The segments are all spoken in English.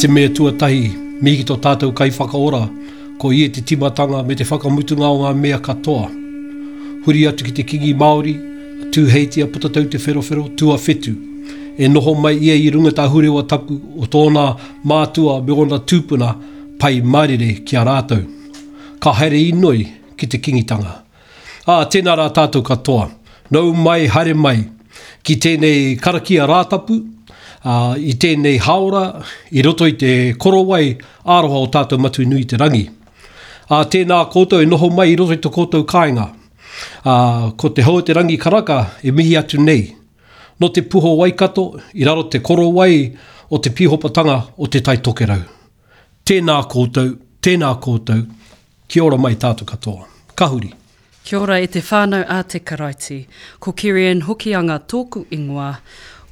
te mea tuatahi, mihi ki tō tātou kai whakaora, ko i e te timatanga me te whakamutunga o ngā mea katoa. Huri atu ki te kingi Māori, tū heitia putatau te whero tua whetu. E noho mai ia i runga tā hure wa taku o tōna mātua me ona tūpuna pai marire ki a rātou. Ka haere inoi ki te kingitanga. Ā, tēnā rā tātou katoa. Nau mai, hare mai. Ki tēnei karakia rātapu, uh, i tēnei haora, i roto i te korowai, aroha o tātou matu nui te rangi. A uh, tēnā koutou e noho mai i roto i tō koutou kāinga. Uh, ko te hau te rangi karaka e mihi atu nei. No te puho kato i raro te korowai o te pihopatanga o te tai tokerau. Tēnā koutou, tēnā koutou, ki ora mai tātou katoa. Kahuri. Kia ora e te whānau a te karaiti. Ko Kirian Hokianga tōku ingoa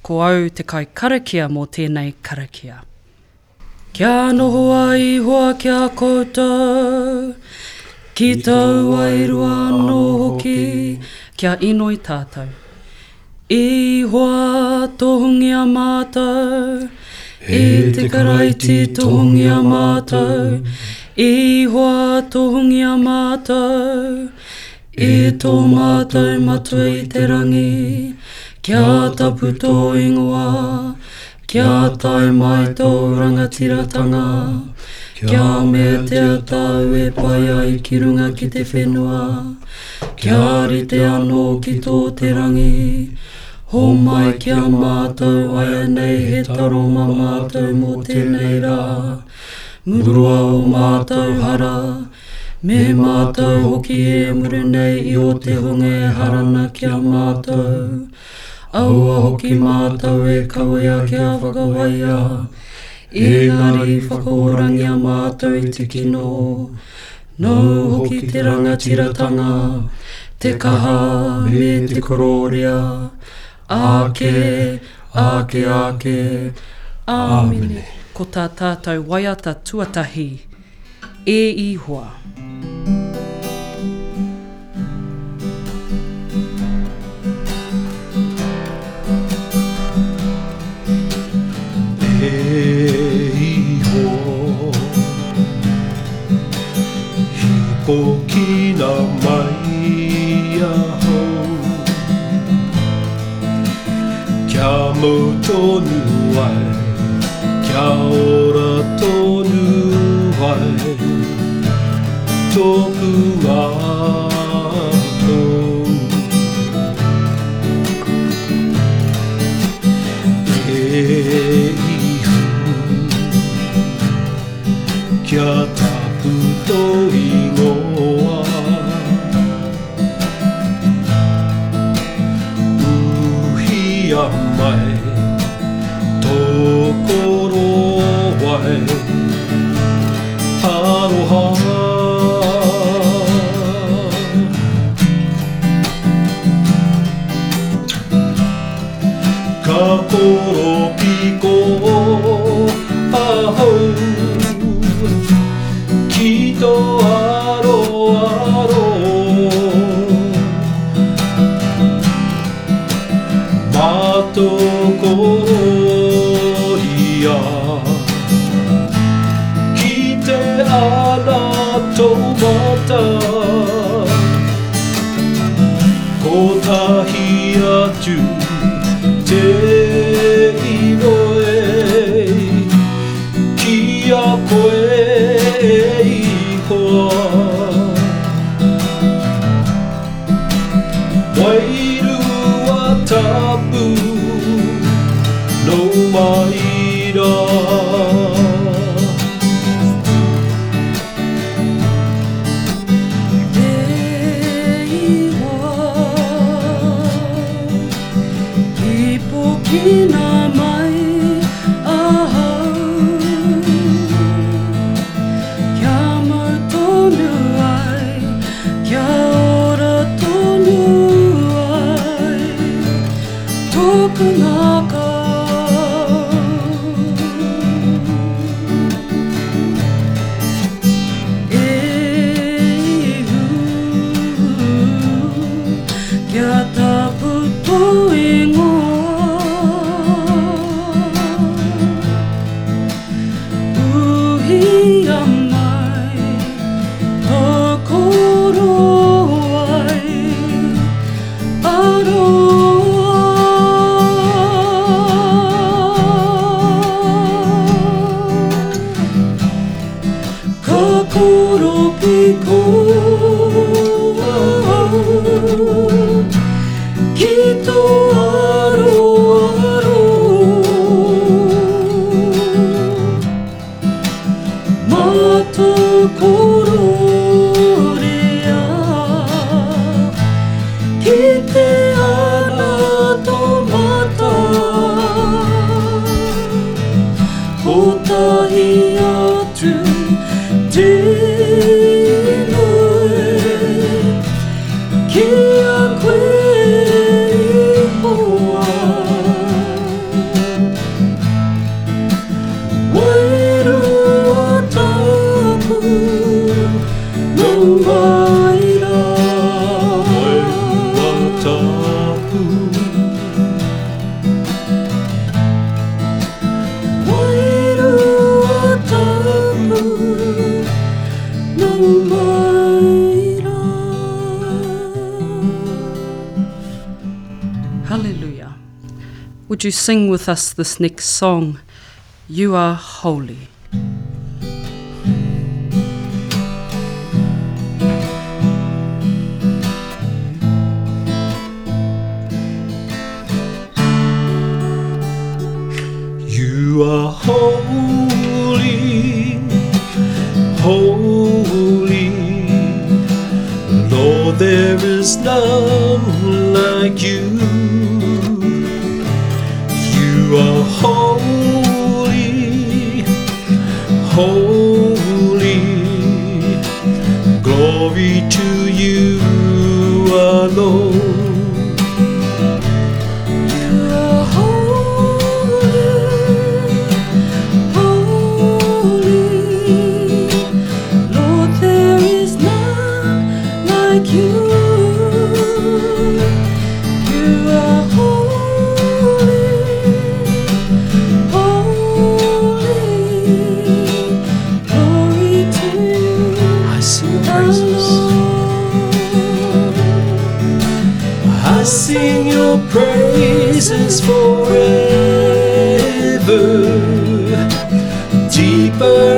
ko au te kai karakia mō tēnei karakia. Kia noho ai hoa kia koutou, ki tau airua ki, kia inoi tātou. I hoa tohungi a mātou, i te karaiti tohungi a mātou, i hoa tohungi a mātou, i tō mātou matua i te rangi, Kia ta puto ingoa, kia tai mai tō rangatiratanga, kia me te atau e pai ai ki runga ki te whenua, kia ri te anō ki tō te rangi, ho mai kia mātou ai nei he taro ma mātou mō tēnei rā, murua o mātou hara, me mātou hoki e muru nei i o te hunga e harana kia mātou, mātou Aua hoki mātau e kawea ki a whakawaia Engari whakaorangi a mātau i te kino Nau hoki te rangatiratanga Te kaha me te kororia Ake, ake, ake Āmine Ko tā tātou waiata tuatahi E i hoa E i を飛行機ないやキャムとぬわいキャオラとぬわいと徳川一人 you. you sing with us this next song, You Are Holy. You are holy, holy. Lord, there is none like you. remember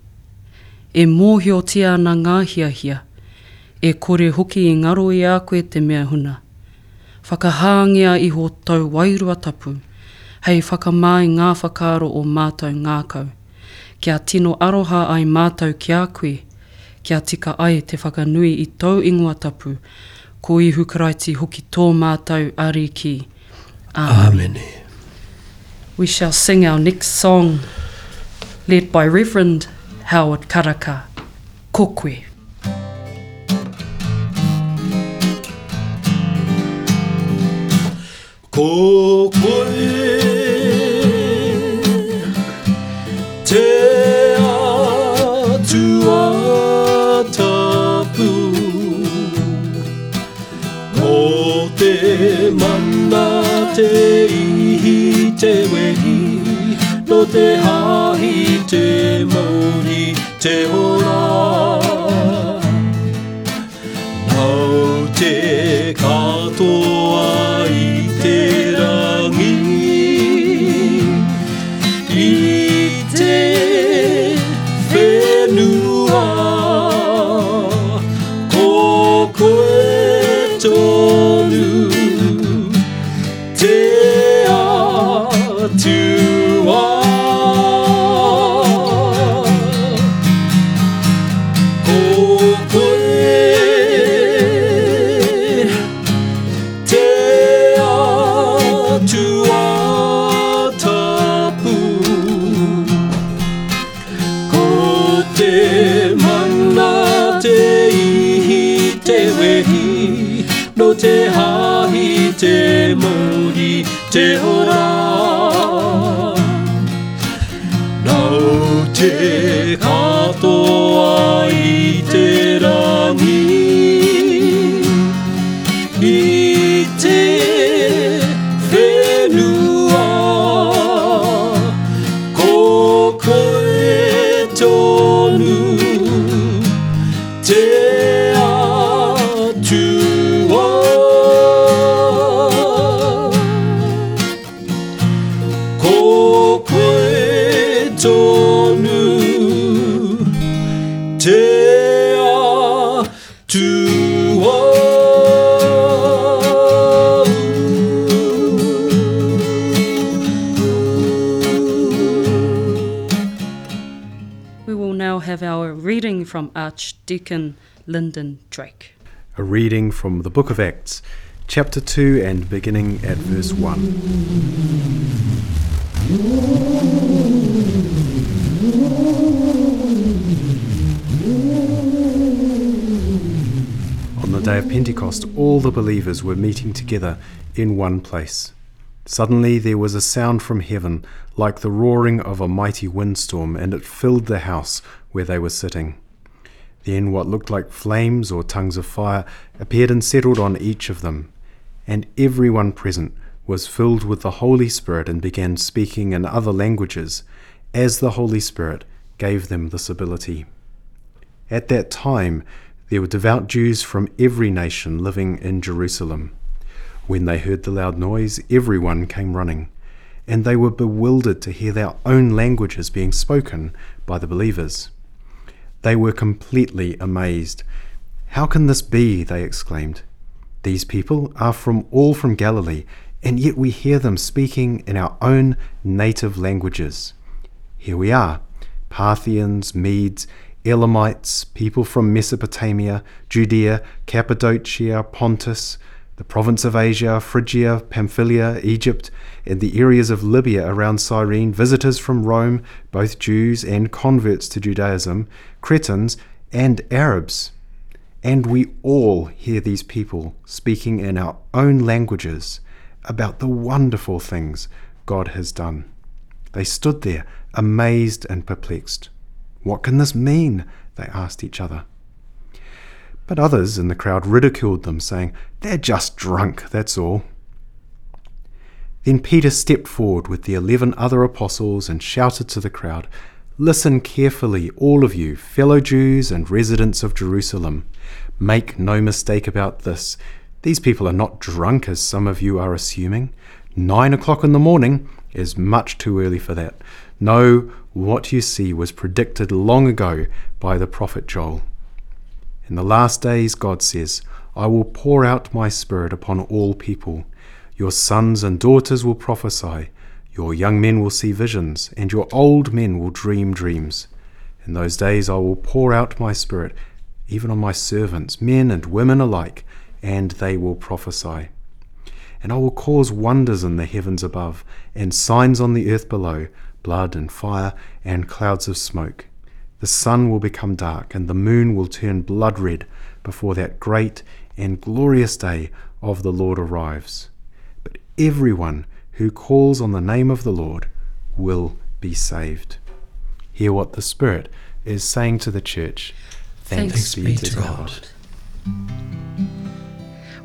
e mōhio tia ana ngā hia, e kore hoki i ngaro i a koe te mea huna. Whakahāngia i ho tau wairua tapu, hei whakamāi ngā whakaro o mātou ngākau. Kia tino aroha ai mātou kia koe, kia tika ai te whakanui i tau ingoa tapu, ko i hukaraiti hoki tō mātou ari ki. Amen. We shall sing our next song, led by Reverend Howard Karaka. Ko koe. Ko koe Te atua tapu Ko te manda te ihi te wehi to te hahi te mauri te horo. te ora Nau te katoa We will now have our reading from Archdeacon Lyndon Drake. A reading from the Book of Acts, chapter 2, and beginning at verse 1. On the day of Pentecost, all the believers were meeting together in one place. Suddenly there was a sound from heaven, like the roaring of a mighty windstorm, and it filled the house where they were sitting. Then what looked like flames or tongues of fire appeared and settled on each of them, and everyone present was filled with the Holy Spirit and began speaking in other languages, as the Holy Spirit gave them this ability. At that time, there were devout Jews from every nation living in Jerusalem. When they heard the loud noise, everyone came running, and they were bewildered to hear their own languages being spoken by the believers. They were completely amazed. How can this be? they exclaimed. These people are from all from Galilee, and yet we hear them speaking in our own native languages. Here we are Parthians, Medes, Elamites, people from Mesopotamia, Judea, Cappadocia, Pontus, the province of Asia, Phrygia, Pamphylia, Egypt, and the areas of Libya around Cyrene, visitors from Rome, both Jews and converts to Judaism, Cretans, and Arabs. And we all hear these people speaking in our own languages about the wonderful things God has done. They stood there, amazed and perplexed. What can this mean? They asked each other. But others in the crowd ridiculed them, saying, They're just drunk, that's all. Then Peter stepped forward with the eleven other apostles and shouted to the crowd, Listen carefully, all of you, fellow Jews and residents of Jerusalem. Make no mistake about this. These people are not drunk, as some of you are assuming. Nine o'clock in the morning is much too early for that. No, what you see was predicted long ago by the prophet Joel. In the last days, God says, I will pour out my Spirit upon all people. Your sons and daughters will prophesy, your young men will see visions, and your old men will dream dreams. In those days I will pour out my Spirit, even on my servants, men and women alike, and they will prophesy. And I will cause wonders in the heavens above, and signs on the earth below blood and fire and clouds of smoke. The sun will become dark, and the moon will turn blood red before that great and glorious day of the Lord arrives. But everyone who calls on the name of the Lord will be saved. Hear what the Spirit is saying to the church. Thanks, Thanks be, to God.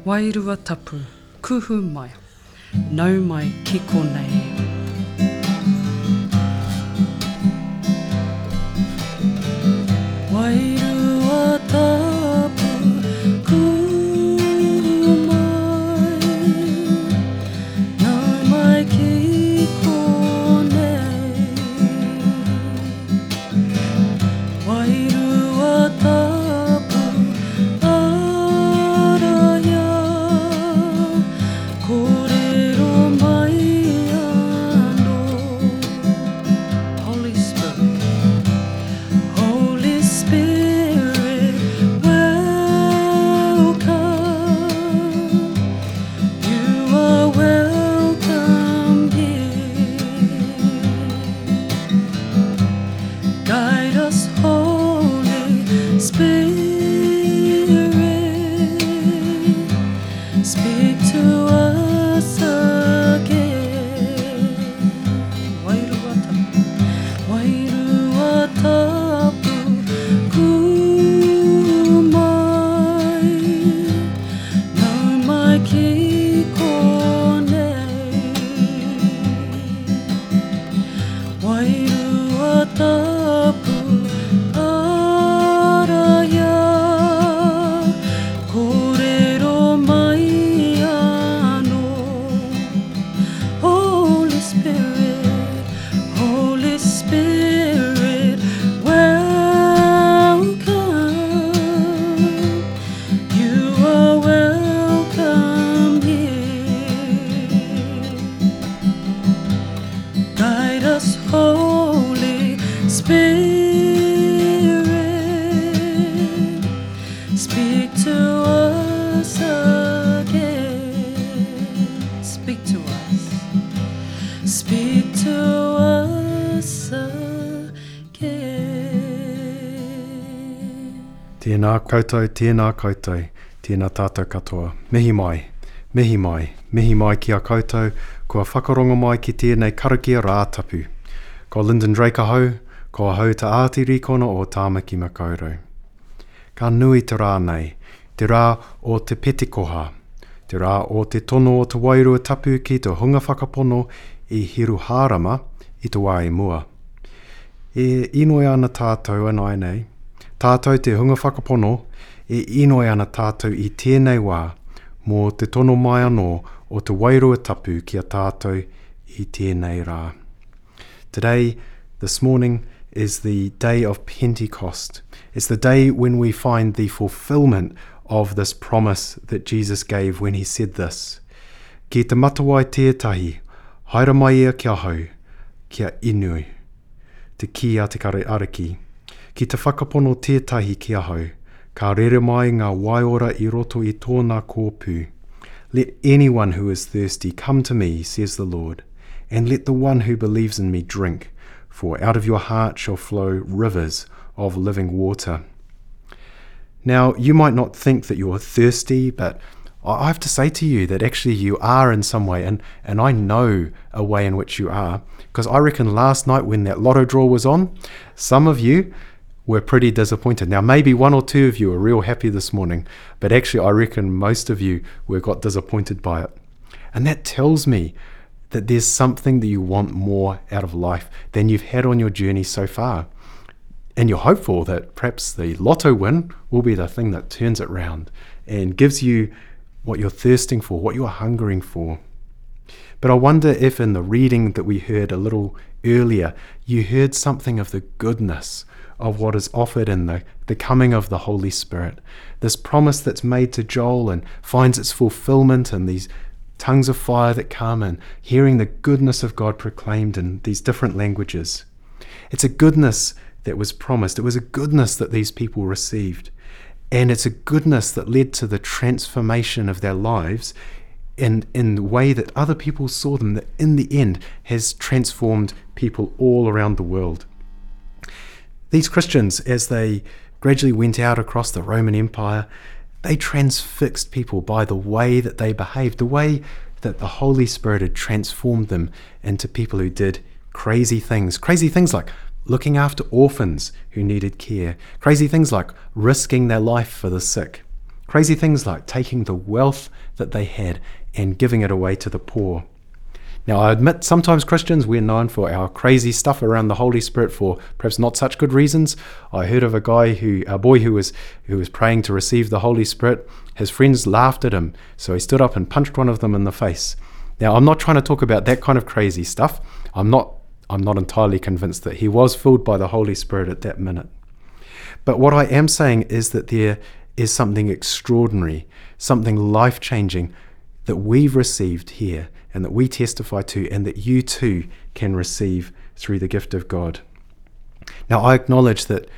Wairua tapu, kuhu mai, nau mai ki koutou, tēnā koutou, tēnā tātou katoa. Mihi mai, mihi mai, mihi mai ki a koutou, kua whakarongo mai ki tēnei karakia tapu. Ko Lyndon Drake ahau, ko ahau ta Ātiri Kona o Tāmaki Makaurau. Ka nui te rā nei, te rā o te petikoha, te rā o te tono o te wairua tapu ki te hunga whakapono i Hiru Hārama i te wā mua. E inoi ana tātou anai nei, tātou te hunga whakapono e inoi ana tātou i tēnei wā mō te tono mai anō o te wairua tapu kia tātou i tēnei rā. Today, this morning, is the day of Pentecost. It's the day when we find the fulfillment of this promise that Jesus gave when he said this. Ki te matawai tētahi, haere mai ia e kia hau, kia inui, te ki a te kare ariki. Ki te whakapono tētahi ki ahau, ka rere mai ngā waiora i roto i tōna kōpū. Let anyone who is thirsty come to me, says the Lord, and let the one who believes in me drink, for out of your heart shall flow rivers of living water. Now, you might not think that you're thirsty, but I have to say to you that actually you are in some way, and, and I know a way in which you are. Because I reckon last night when that lotto draw was on, some of you were pretty disappointed. Now, maybe one or two of you are real happy this morning, but actually, I reckon most of you were got disappointed by it. And that tells me that there's something that you want more out of life than you've had on your journey so far. And you're hopeful that perhaps the lotto win will be the thing that turns it round and gives you what you're thirsting for, what you're hungering for. But I wonder if in the reading that we heard a little earlier, you heard something of the goodness of what is offered in the, the coming of the Holy Spirit. This promise that's made to Joel and finds its fulfillment in these tongues of fire that come and hearing the goodness of God proclaimed in these different languages. It's a goodness that was promised, it was a goodness that these people received. And it's a goodness that led to the transformation of their lives in, in the way that other people saw them, that in the end has transformed people all around the world. These Christians, as they gradually went out across the Roman Empire, they transfixed people by the way that they behaved, the way that the Holy Spirit had transformed them into people who did crazy things. Crazy things like looking after orphans who needed care, crazy things like risking their life for the sick, crazy things like taking the wealth that they had and giving it away to the poor. Now, I admit sometimes Christians we're known for our crazy stuff around the Holy Spirit for perhaps not such good reasons. I heard of a guy who, a boy who was who was praying to receive the Holy Spirit. His friends laughed at him, so he stood up and punched one of them in the face. Now, I'm not trying to talk about that kind of crazy stuff. I'm not. I'm not entirely convinced that he was filled by the Holy Spirit at that minute. But what I am saying is that there is something extraordinary, something life changing that we've received here and that we testify to, and that you too can receive through the gift of God. Now, I acknowledge that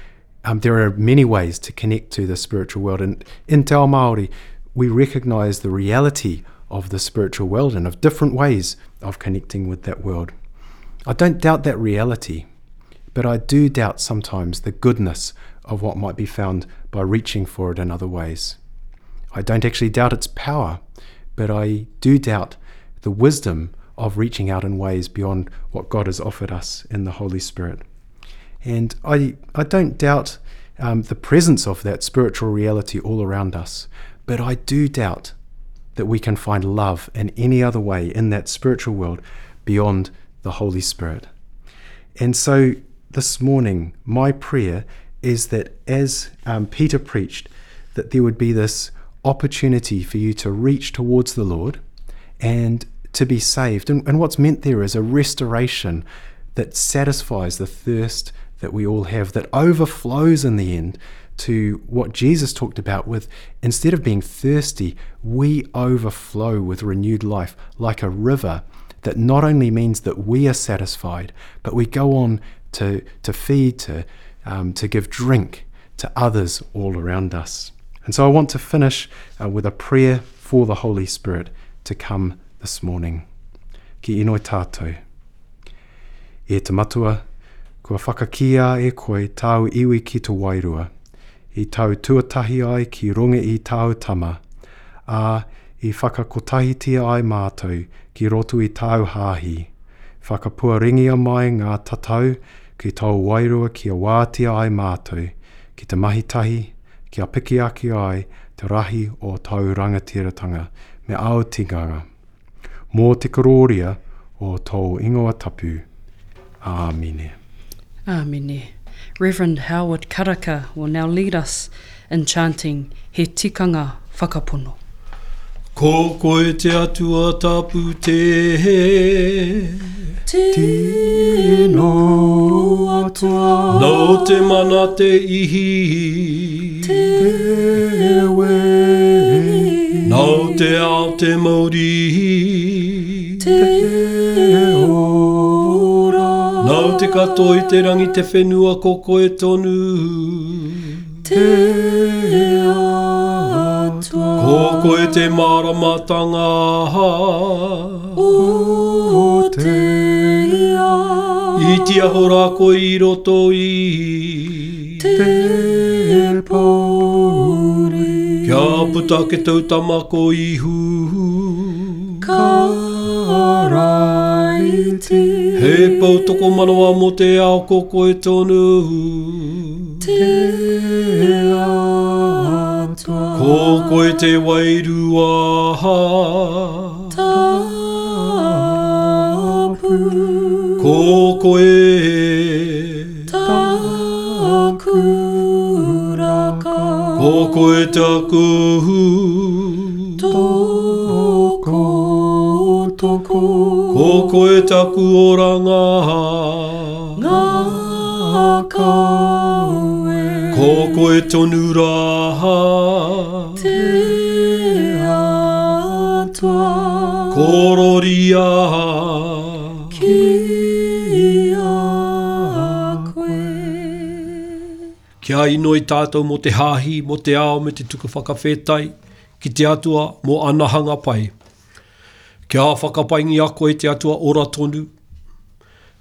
um, there are many ways to connect to the spiritual world, and in Te Ao Māori, we recognize the reality of the spiritual world and of different ways of connecting with that world. I don't doubt that reality, but I do doubt sometimes the goodness of what might be found by reaching for it in other ways. I don't actually doubt its power, but I do doubt the wisdom of reaching out in ways beyond what God has offered us in the Holy Spirit. And I, I don't doubt um, the presence of that spiritual reality all around us, but I do doubt that we can find love in any other way in that spiritual world beyond the Holy Spirit. And so this morning, my prayer is that as um, Peter preached, that there would be this opportunity for you to reach towards the Lord and to be saved. And, and what's meant there is a restoration that satisfies the thirst that we all have, that overflows in the end to what Jesus talked about with instead of being thirsty, we overflow with renewed life like a river that not only means that we are satisfied, but we go on to, to feed, to, um, to give drink to others all around us. And so I want to finish uh, with a prayer for the Holy Spirit to come this morning. Ki inoi tātou. E te matua, kua whakakia e koe tau iwi ki te wairua, i tau tuatahi ai ki runga i tau tama, a i whakakotahitia ai mātou ki rotu i tau hāhi. Whakapua ringia mai ngā tatau ki tau wairua ki a wātia ai mātou, ki te mahitahi, ki a pikiaki ai te rahi o tau rangatiratanga, me Aotearoa. Mō te karoria o tōu ingoa tapu. Āmine. Āmine. Reverend Howard Karaka will now lead us in chanting He Tikanga Whakapono. Ko koe te atua tapu te he Tino atua Nau te mana te ihi Te wei te ao te mauri Te ora Nau te katoa i te rangi te whenua ko koe tonu Te atua Ko koe te maramatanga ha O te ia I ti ahora i roto i Te pōra puta ke tau tama ko i hu hu He pau toko manoa mo te ao koko e tonu hu Te atua Koko e te wairu aha Ta apu Koko e koe taku hu Tōko tōko Ko koe taku oranga ha Ngā kaue Ko koe tonu raha Te atua Ko rori aha Ke a ino i tātou mo te hāhi, mo te ao me te tuku whakawhetai, ki te atua mo anahanga pai. Ke a whakapaingi a koe te atua ora tonu.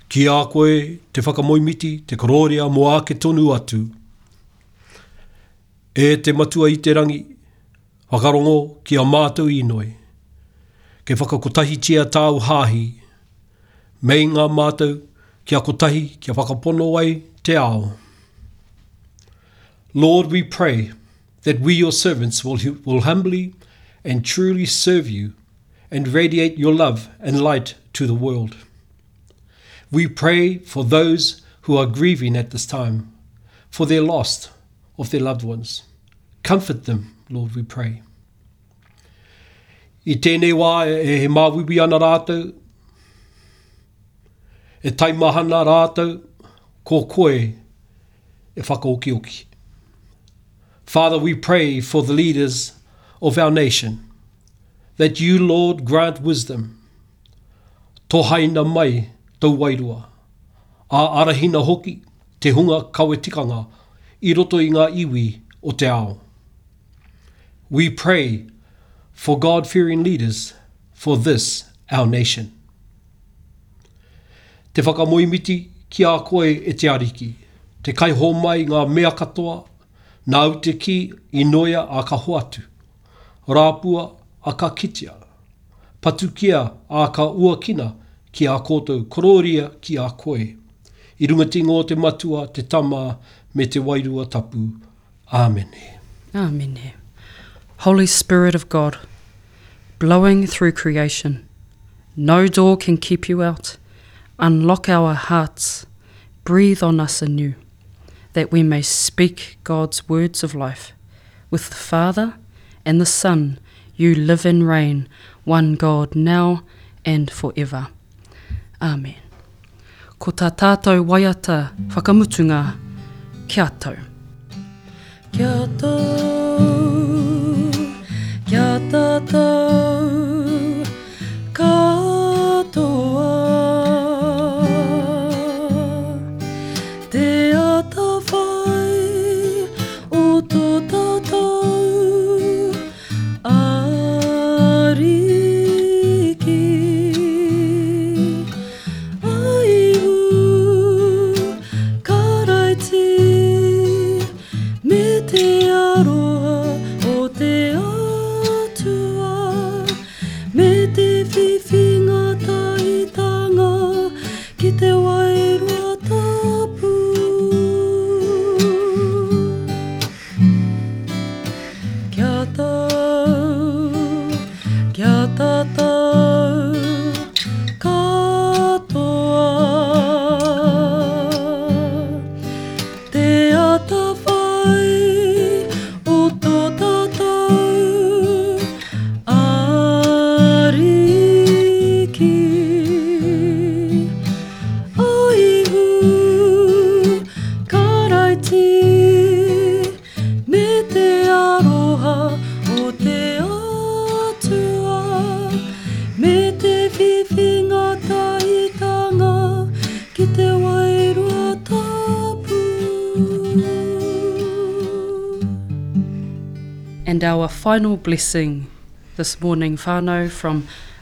Ki a koe te whakamoimiti, te kororea mo a ke tonu atu. E te matua i te rangi, whakarongo ki a mātou inoi. Ke whakakotahi tia tāu hāhi. Mei ngā mātou ki a kotahi ki a whakapono ai Te ao. Lord, we pray that we, your servants, will, will humbly and truly serve you and radiate your love and light to the world. We pray for those who are grieving at this time, for their loss of their loved ones. Comfort them, Lord, we pray. I tēnei wā e he māwiwi ana rātou, e taimahana rātou, ko koe e whakaokioki. Father, we pray for the leaders of our nation that you, Lord, grant wisdom. haina mai tau wairua. A arahina hoki te hunga kawetikanga i roto i ngā iwi o te ao. We pray for God-fearing leaders for this, our nation. Te whakamoimiti ki a koe e te ariki. Te kaiho mai ngā mea katoa Nā te ki i noia a ka hoatu, rāpua a ka kitia, patukia a ka uakina ki a kōtou kororia ki a koe, i tingo te matua, te tama, me te wairua tapu. Amen. Amen. Holy Spirit of God, blowing through creation, no door can keep you out. Unlock our hearts. Breathe on us anew. that we may speak God's words of life. With the Father and the Son, you live and reign, one God now and forever. Amen. Ko tā tātou waiata whakamutunga kia tau. Kia tau, kia tātou, final blessing this morning, Fano, from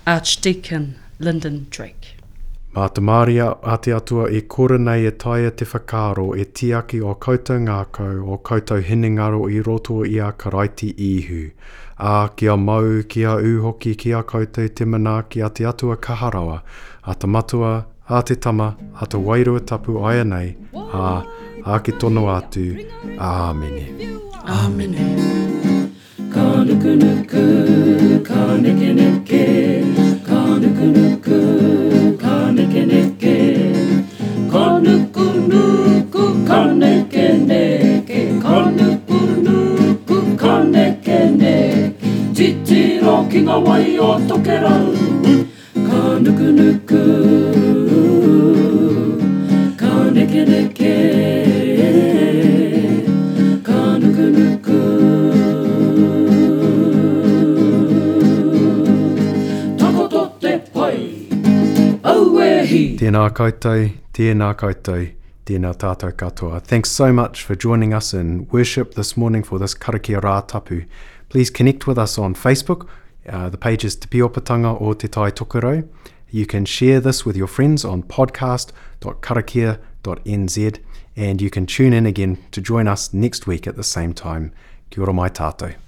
Archdeacon Lyndon Drake. Mā te Māria a te atua e kore nei e taia te whakaro e tiaki o koutou ngākau o koutou hiningaro i roto i a karaiti ihu. A kia mau, kia uhoki, kia koutou te mana ki a te atua kaharawa, a te matua, a te tama, a te wairua tapu aia nei, a, a ki tono atu, a amene. Amene. Kanıkı nıkı, kanıkı nıkı koutou, tēnā koutou, tēnā tātou katoa. Thanks so much for joining us in worship this morning for this karakia rā tapu. Please connect with us on Facebook. Uh, the page is Te Pihopatanga o Te Tai Tokerau. You can share this with your friends on podcast.karakia.nz and you can tune in again to join us next week at the same time. Kia ora mai tātou.